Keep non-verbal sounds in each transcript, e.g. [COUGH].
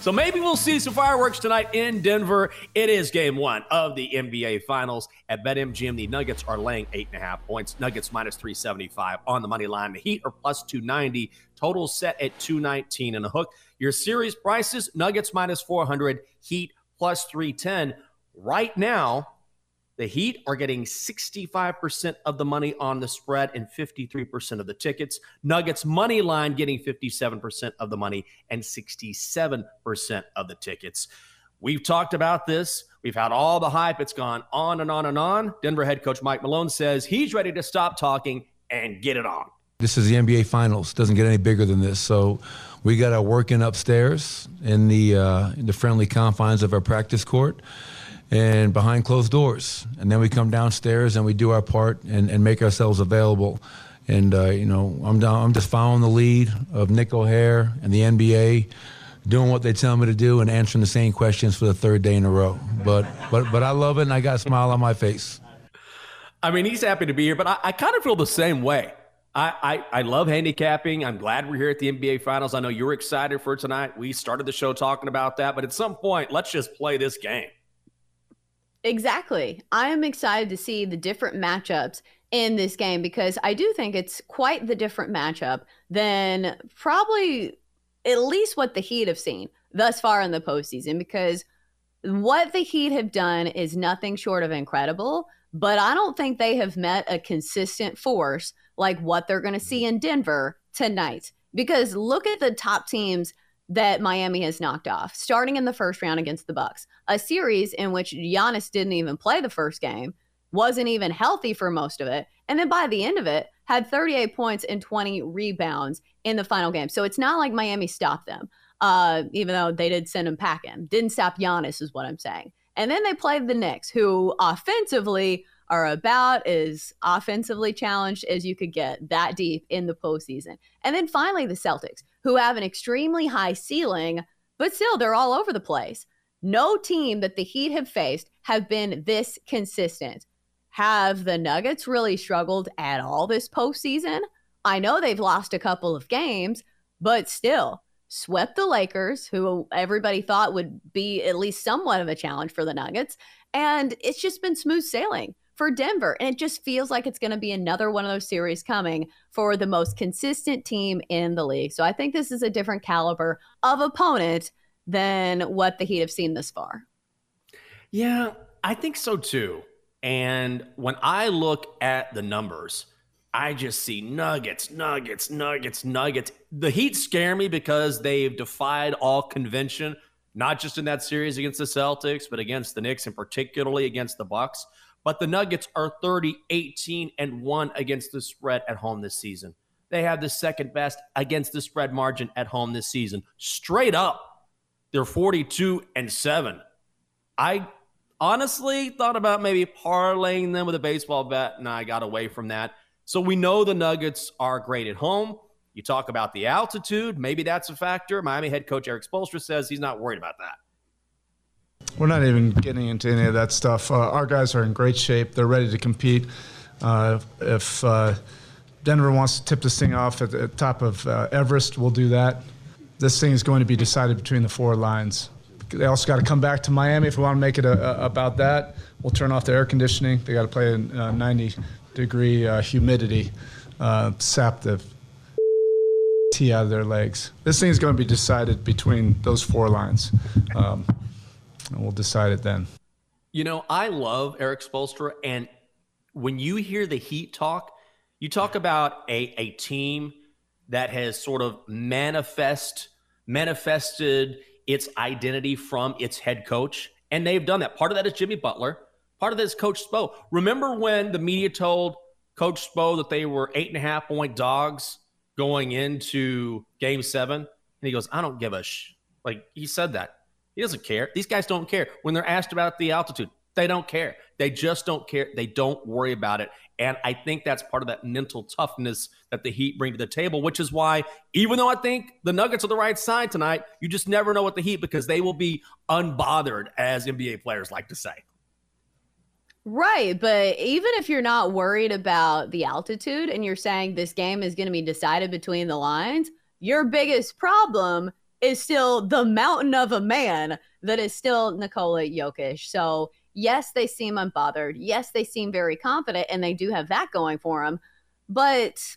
So maybe we'll see some fireworks tonight in Denver. It is game one of the NBA Finals. At BetMGM, the Nuggets are laying eight and a half points. Nuggets minus 375 on the money line. The Heat are plus 290. Total set at 219 and a hook. Your series prices Nuggets minus 400, Heat plus 310. Right now, the Heat are getting 65% of the money on the spread and 53% of the tickets. Nuggets money line getting 57% of the money and 67% of the tickets. We've talked about this. We've had all the hype. It's gone on and on and on. Denver head coach Mike Malone says he's ready to stop talking and get it on. This is the NBA Finals. Doesn't get any bigger than this. So we got our working upstairs in the uh, in the friendly confines of our practice court and behind closed doors. And then we come downstairs and we do our part and, and make ourselves available. And uh, you know, I'm down, I'm just following the lead of Nick O'Hare and the NBA, doing what they tell me to do and answering the same questions for the third day in a row. But but but I love it and I got a smile on my face. I mean, he's happy to be here, but I, I kind of feel the same way. I, I, I love handicapping. I'm glad we're here at the NBA Finals. I know you're excited for tonight. We started the show talking about that, but at some point, let's just play this game. Exactly. I am excited to see the different matchups in this game because I do think it's quite the different matchup than probably at least what the Heat have seen thus far in the postseason. Because what the Heat have done is nothing short of incredible, but I don't think they have met a consistent force like what they're going to mm-hmm. see in Denver tonight. Because look at the top teams that Miami has knocked off, starting in the first round against the Bucks, a series in which Giannis didn't even play the first game, wasn't even healthy for most of it, and then by the end of it had 38 points and 20 rebounds in the final game. So it's not like Miami stopped them, uh, even though they did send him packing. Didn't stop Giannis, is what I'm saying. And then they played the Knicks, who offensively are about as offensively challenged as you could get that deep in the postseason. And then finally, the Celtics, who have an extremely high ceiling, but still they're all over the place. No team that the Heat have faced have been this consistent. Have the Nuggets really struggled at all this postseason? I know they've lost a couple of games, but still swept the Lakers, who everybody thought would be at least somewhat of a challenge for the Nuggets. And it's just been smooth sailing for Denver. And it just feels like it's going to be another one of those series coming for the most consistent team in the league. So I think this is a different caliber of opponent than what the Heat have seen this far. Yeah, I think so too. And when I look at the numbers, I just see nuggets, nuggets, nuggets, nuggets. The Heat scare me because they've defied all convention, not just in that series against the Celtics, but against the Knicks and particularly against the Bucks. But the Nuggets are 30, 18, and 1 against the spread at home this season. They have the second best against the spread margin at home this season. Straight up, they're 42 and 7. I honestly thought about maybe parlaying them with a baseball bet, and I got away from that. So we know the Nuggets are great at home. You talk about the altitude, maybe that's a factor. Miami head coach Erik Spoelstra says he's not worried about that. We're not even getting into any of that stuff. Uh, our guys are in great shape. They're ready to compete. Uh, if uh, Denver wants to tip this thing off at the top of uh, Everest, we'll do that. This thing is going to be decided between the four lines. They also got to come back to Miami if we want to make it a, a, about that. We'll turn off the air conditioning. They got to play in uh, 90 degree uh, humidity, sap the tea out of their legs. This thing is going to be decided between those four lines. Um, and we'll decide it then. You know, I love Erik Spoelstra, and when you hear the Heat talk, you talk about a, a team that has sort of manifest manifested its identity from its head coach, and they've done that. Part of that is Jimmy Butler. Part of that is Coach Spo. Remember when the media told Coach Spo that they were eight and a half point dogs going into Game Seven, and he goes, "I don't give a sh." Like he said that. He doesn't care. These guys don't care. When they're asked about the altitude, they don't care. They just don't care. They don't worry about it. And I think that's part of that mental toughness that the Heat bring to the table, which is why, even though I think the Nuggets are the right side tonight, you just never know what the Heat because they will be unbothered, as NBA players like to say. Right. But even if you're not worried about the altitude and you're saying this game is going to be decided between the lines, your biggest problem is still the mountain of a man that is still Nikola Jokic. So yes, they seem unbothered. Yes, they seem very confident, and they do have that going for them. But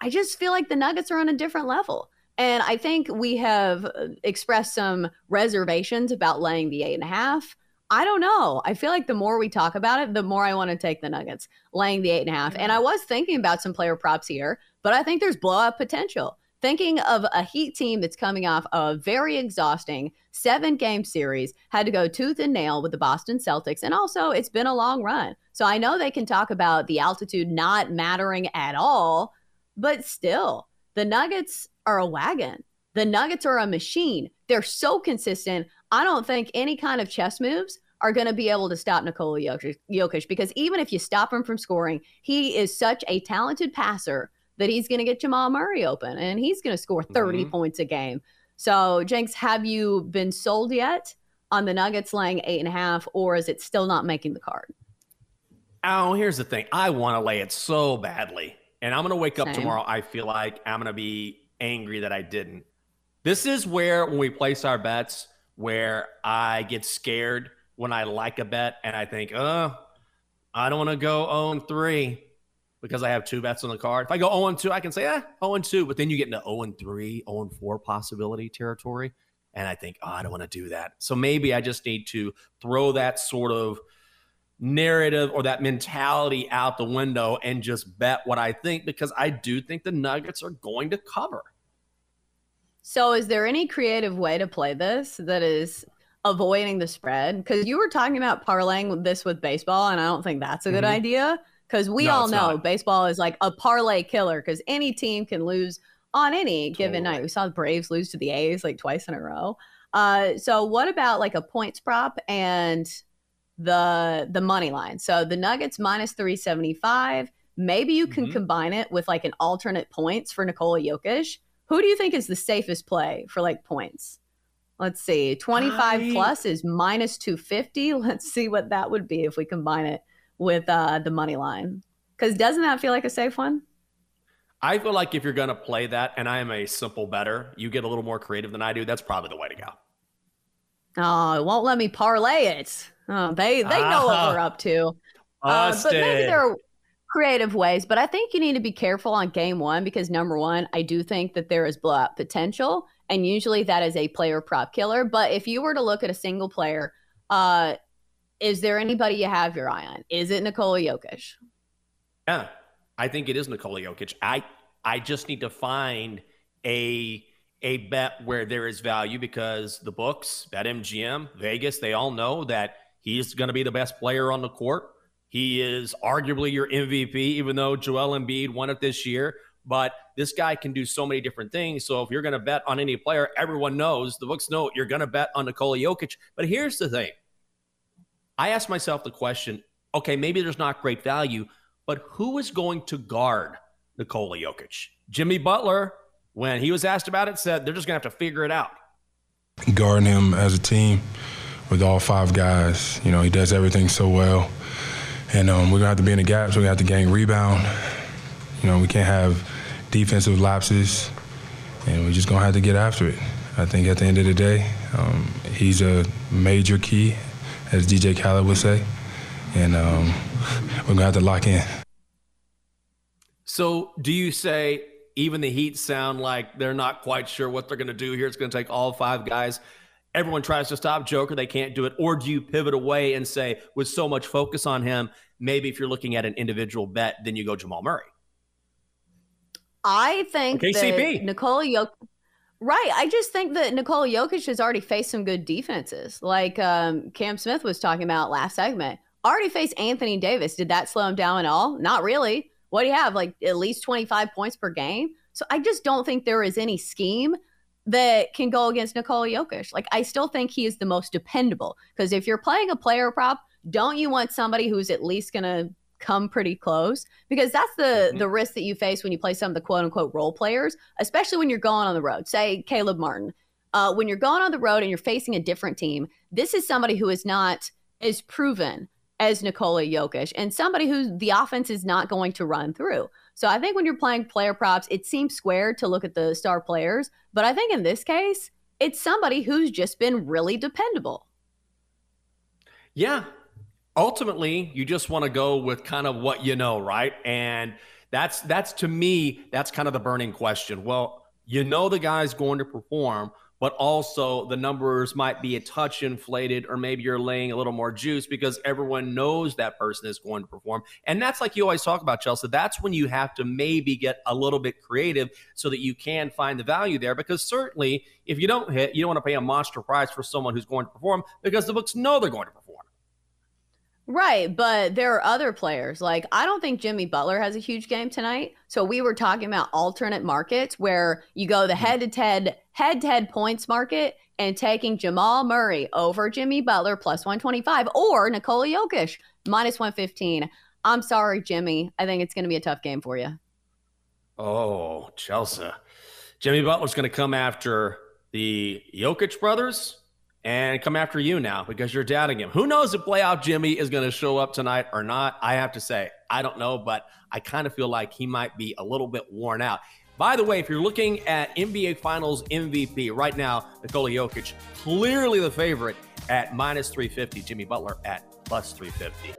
I just feel like the Nuggets are on a different level. And I think we have uh, expressed some reservations about laying the eight and a half. I don't know. I feel like the more we talk about it, the more I want to take the Nuggets laying the eight and a half. And I was thinking about some player props here, but I think there's blowout potential thinking of a Heat team that's coming off a very exhausting seven game series, had to go tooth and nail with the Boston Celtics. And also, it's been a long run. So I know they can talk about the altitude not mattering at all, but still, the Nuggets are a wagon. The Nuggets are a machine. They're so consistent. I don't think any kind of chess moves are going to be able to stop Nikola Jokic because even if you stop him from scoring, he is such a talented passer that he's going to get Jamal Murray open and he's going to score 30 mm-hmm. points a game. So, Jenks, have you been sold yet on the Nuggets laying eight and a half, or is it still not making the card? Oh, here's the thing. I want to lay it so badly. And I'm going to wake up tomorrow. I feel like I'm going to be angry that I didn't. This is where, when we place our bets, where I get scared when I like a bet and I think, oh, I don't want to go 0 3 because I have two bets on the card. If I go 0 2, I can say, eh, 0 2, but then you get into 0 3, 0 4 possibility territory. And I think, oh, I don't want to do that. So maybe I just need to throw that sort of narrative or that mentality out the window and just bet what I think because I do think the Nuggets are going to cover. So, is there any creative way to play this that is avoiding the spread? Because you were talking about parlaying this with baseball, and I don't think that's a good mm-hmm. idea because we no, all know not. baseball is like a parlay killer because any team can lose on any totally. given night. We saw the Braves lose to the A's like twice in a row. Uh, so what about like a points prop and the the money line? So the Nuggets minus three seventy five. Maybe you can mm-hmm. combine it with like an alternate points for Nikola Jokic. Who do you think is the safest play for like points? Let's see. 25 I... plus is minus 250. [LAUGHS] Let's see what that would be if we combine it with uh, the money line. Because doesn't that feel like a safe one? I feel like if you're going to play that, and I am a simple better, you get a little more creative than I do. That's probably the way to go. Oh, it won't let me parlay it. Oh, they they know what we're up to. Uh, but maybe there are creative ways. But I think you need to be careful on game one because number one, I do think that there is blowout potential, and usually that is a player prop killer. But if you were to look at a single player, uh, is there anybody you have your eye on? Is it Nikola Jokic? Yeah, I think it is Nikola Jokic. I I just need to find a a bet where there is value because the books, BetMGM, Vegas, they all know that he's going to be the best player on the court. He is arguably your MVP, even though Joel Embiid won it this year. But this guy can do so many different things. So if you're going to bet on any player, everyone knows the books know you're going to bet on Nikola Jokic. But here's the thing I asked myself the question okay, maybe there's not great value, but who is going to guard Nikola Jokic? Jimmy Butler, when he was asked about it, said they're just going to have to figure it out. Guarding him as a team with all five guys, you know, he does everything so well. And um, we're going to have to be in the gaps. We're going to have to gain rebound. You know, we can't have defensive lapses, and we're just going to have to get after it. I think at the end of the day, um, he's a major key as DJ Khaled would say. And um, we're going to have to lock in. So, do you say even the Heat sound like they're not quite sure what they're going to do here? It's going to take all five guys. everyone tries to stop Joker, they can't do it? Or do you pivot away and say, with so much focus on him, maybe if you're looking at an individual bet, then you go Jamal Murray? I think KCP. that Nikola Jokic. Right. I just think that Nikola Jokic has already faced some good defenses. Like um, Cam Smith was talking about last segment. Already faced Anthony Davis. Did that slow him down at all? Not really. What do you have? Like at least 25 points per game? So I just don't think there is any scheme that can go against Nikola Jokic. Like I still think he is the most dependable because if you're playing a player prop, don't you want somebody who's at least going to come pretty close because that's the mm-hmm. the risk that you face when you play some of the quote unquote role players, especially when you're going on the road. Say Caleb Martin. Uh, when you're going on the road and you're facing a different team, this is somebody who is not as proven as Nikola Jokic and somebody who the offense is not going to run through. So I think when you're playing player props, it seems square to look at the star players, but I think in this case, it's somebody who's just been really dependable. Yeah, ultimately you just want to go with kind of what you know right? And that's that's to me that's kind of the burning question. Well you know the guy's going to perform but also the numbers might be a touch inflated or maybe you're laying a little more juice because everyone knows that person is going to perform. And that's like you always talk about chelsea that's when you have to maybe get a little bit creative so that you can find the value there because certainly if you don't hit you don't want to pay a monster price for someone who's going to perform because the books know they're going to perform Right, but there are other players. Like I don't think Jimmy Butler has a huge game tonight. So we were talking about alternate markets where you go the mm-hmm. head to head head to head points market and taking Jamal Murray over Jimmy Butler plus 125 or Nikola Jokic minus 115. I'm sorry, Jimmy. I think it's going to be a tough game for you. Oh, Chelsea. Jimmy Butler's going to come after the Jokic brothers and come after you now because you're doubting him. Who knows if playoff Jimmy is going to show up tonight or not? I have to say, I don't know, but I kind of feel like he might be a little bit worn out. By the way, if you're looking at NBA Finals MVP right now, Nikola Jokic clearly the favorite at minus 350, Jimmy Butler at plus 350.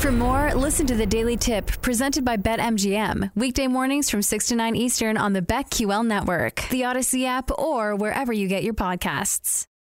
For more, listen to the Daily Tip presented by BetMGM. Weekday mornings from 6 to 9 Eastern on the BetQL network, the Audacy app, or wherever you get your podcasts.